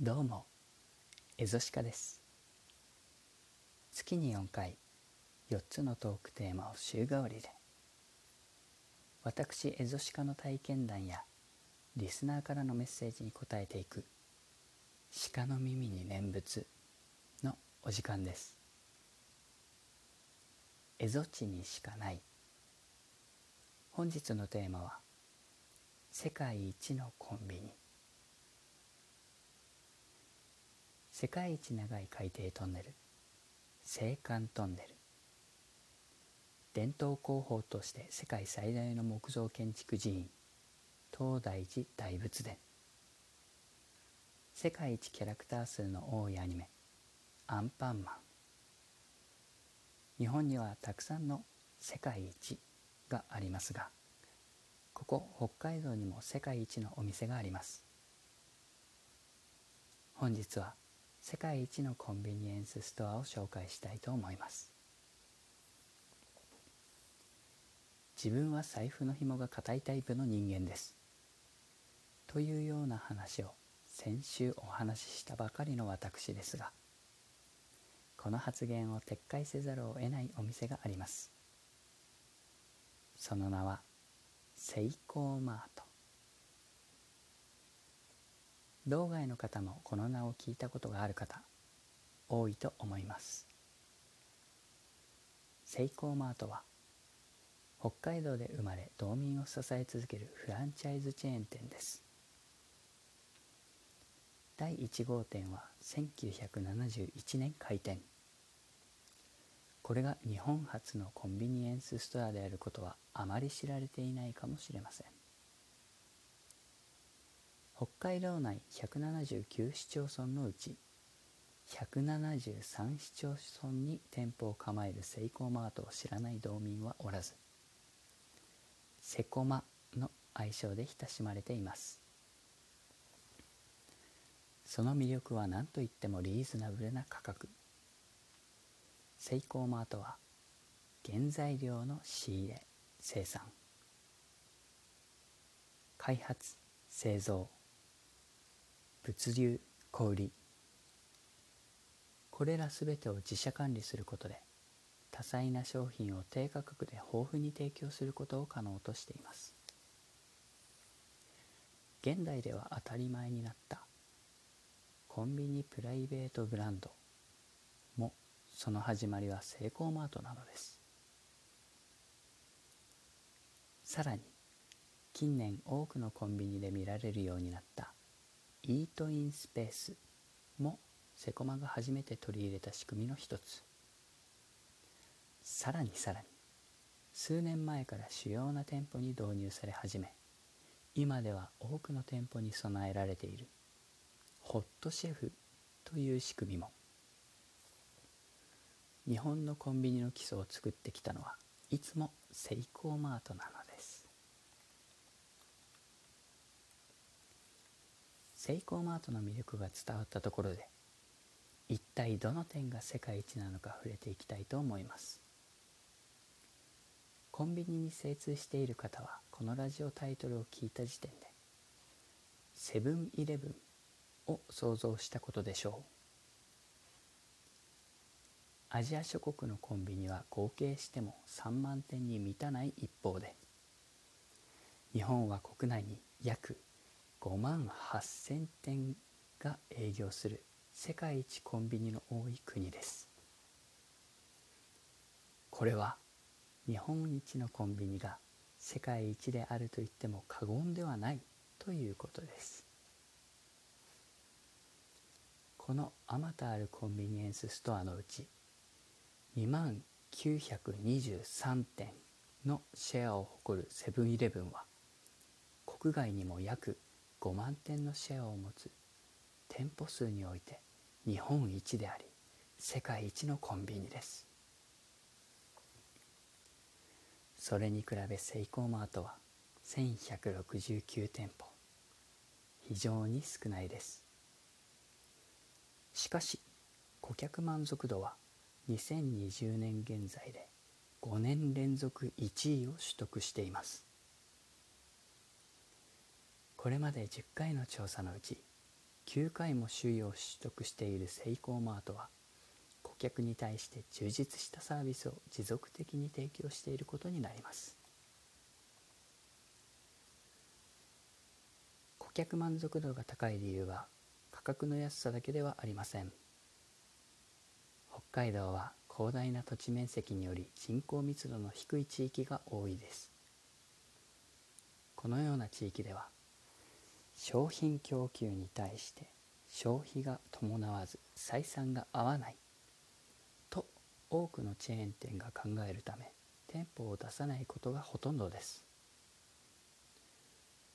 どうもエゾシカです。月に4回4つのトークテーマを週替わりで。私エゾシカの体験談やリスナーからのメッセージに答えていく鹿の耳に念仏のお時間です。エゾ地にしかない。本日のテーマは世界一のコンビニ。世界一長い海底トンネル。青函トンネル。伝統工法として世界最大の木造建築寺院。東大寺大仏殿。世界一キャラクター数の多いアニメ。アンパンマン。日本にはたくさんの世界一がありますがここ北海道にも世界一のお店があります。本日は世界一のコンビニエンスストアを紹介したいと思います。自分は財布の紐が硬いタイプの人間です。というような話を先週お話ししたばかりの私ですがこの発言を撤回せざるを得ないお店があります。その名はセイコーマート。道外の方もこの名を聞いたことがある方多いと思います。セイコーマートは北海道で生まれ道民を支え続けるフランチャイズチェーン店です。第1号店は1971年開店。これが日本初のコンビニエンスストアであることはあまり知られていないかもしれません。北海道内179市町村のうち173市町村に店舗を構えるセイコーマートを知らない道民はおらずセコマの愛称で親しまれています。その魅力は何といってもリーズナブルな価格。セイコーマートは原材料の仕入れ生産開発製造物流小売これらすべてを自社管理することで多彩な商品を低価格で豊富に提供することを可能としています。現代では当たり前になったコンビニプライベートブランドもその始まりはセイコーマートなのです。さらに近年多くのコンビニで見られるようになったイートインスペースもセコマが初めて取り入れた仕組みの一つ。さらにさらに数年前から主要な店舗に導入され始め今では多くの店舗に備えられているホットシェフという仕組みも。日本のコンビニの基礎を作ってきたのはいつもセイコーマートなのですセイコーマートの魅力が伝わったところで一体どの点が世界一なのか触れていきたいと思います。コンビニに精通している方はこのラジオタイトルを聞いた時点でセブンイレブンを想像したことでしょう。アジア諸国のコンビニは合計しても3万店に満たない一方で日本は国内に約5万8,000店が営業する世界一コンビニの多い国です。これは日本一のコンビニが世界一であると言っても過言ではないということです。このあまたあるコンビニエンスストアのうち2万923店のシェアを誇るセブンイレブンは国外にも約5万店のシェアを持つ店舗数において日本一であり世界一のコンビニです。それに比べセイコーマートは1169店舗。非常に少ないです。しかし顧客満足度は2020年現在で5年連続1位を取得しています。これまで10回の調査のうち9回も首位を取得しているセイコーマートは顧客に対して充実したサービスを持続的に提供していることになります。顧客満足度が高い理由は価格の安さだけではありません。北海道は広大な土地面積により人口密度の低い地域が多いです。このような地域では商品供給に対して消費が伴わず採算が合わない。と多くのチェーン店が考えるため店舗を出さないことがほとんどです。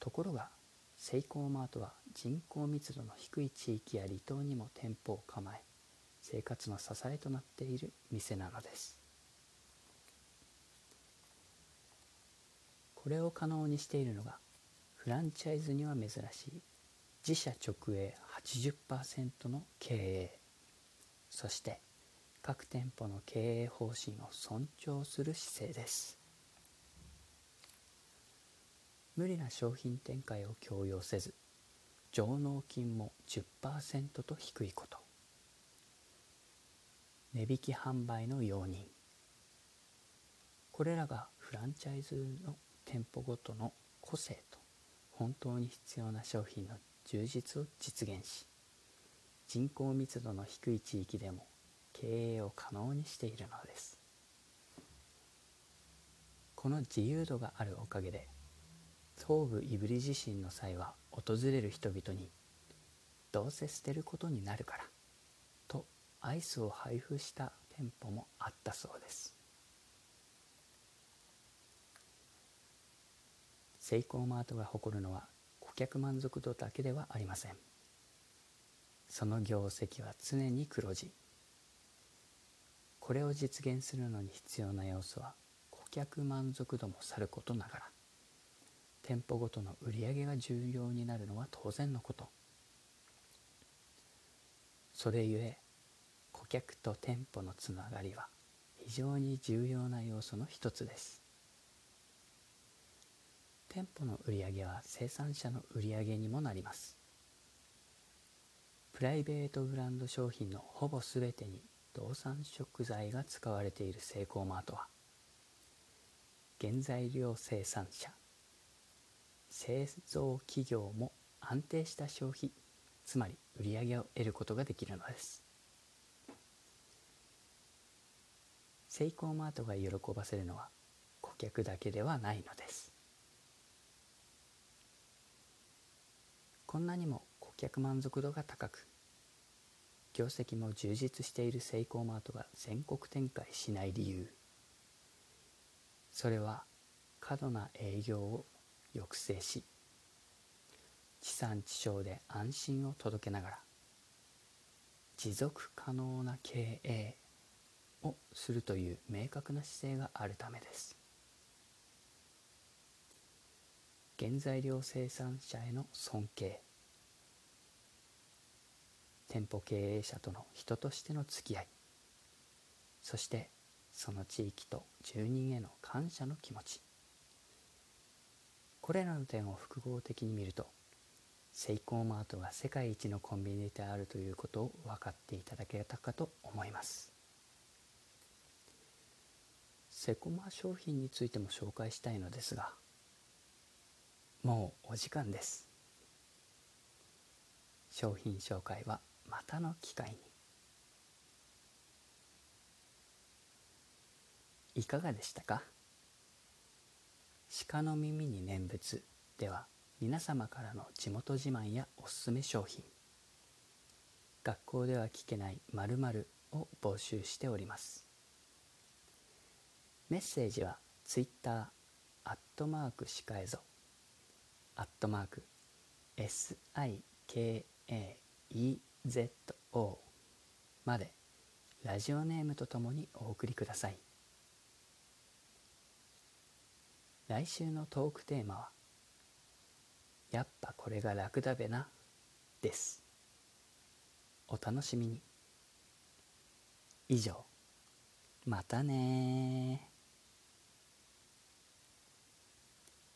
ところがセイコーマートは人口密度の低い地域や離島にも店舗を構え生活の支えとなっている店なのです。これを可能にしているのがフランチャイズには珍しい自社直営80%の経営。そして各店舗の経営方針を尊重する姿勢です。無理な商品展開を強要せず上納金も10%と低いこと。値引き販売の容認。これらがフランチャイズの店舗ごとの個性と本当に必要な商品の充実を実現し人口密度の低い地域でも経営を可能にしているのです。この自由度があるおかげで東部胆振地震の際は訪れる人々にどうせ捨てることになるからとアイスを配布した店舗もあったそうです。セイコーマートが誇るのは顧客満足度だけではありません。その業績は常に黒字。これを実現するのに必要な要素は顧客満足度もさることながら店舗ごとの売り上げが重要になるのは当然のこと。それゆえ顧客と店舗のつながりは非常に重要な要素の一つです。店舗の売り上げは生産者の売り上げにもなります。プライベートブランド商品のほぼ全てに動産食材が使われているセイコーマートは原材料生産者製造企業も安定した消費つまり売り上げを得ることができるのです。セイコーマートが喜ばせるのは顧客だけではないのです。こんなにも顧客満足度が高く業績も充実しているセイコーマートが全国展開しない理由。それは過度な営業を抑制し地産地消で安心を届けながら持続可能な経営をするという明確な姿勢があるためです。原材料生産者への尊敬。店舗経営者との人としての付き合い。そしてその地域と住人への感謝の気持ち。これらの点を複合的に見るとセイコーマートが世界一のコンビニであるということを分かっていただけたかと思います。セコマ商品についても紹介したいのですがもうお時間です。商品紹介はまたの機会に。いかがでしたか？鹿の耳に念仏では皆様からの地元自慢やおすすめ商品。学校では聞けない〇〇を募集しております。メッセージはツイッターアットマークしかえぞ。アットマーク SIKAEZO までラジオネームとともにお送りください。来週のトークテーマは「やっぱこれが楽だべな」です。お楽しみに。以上。またね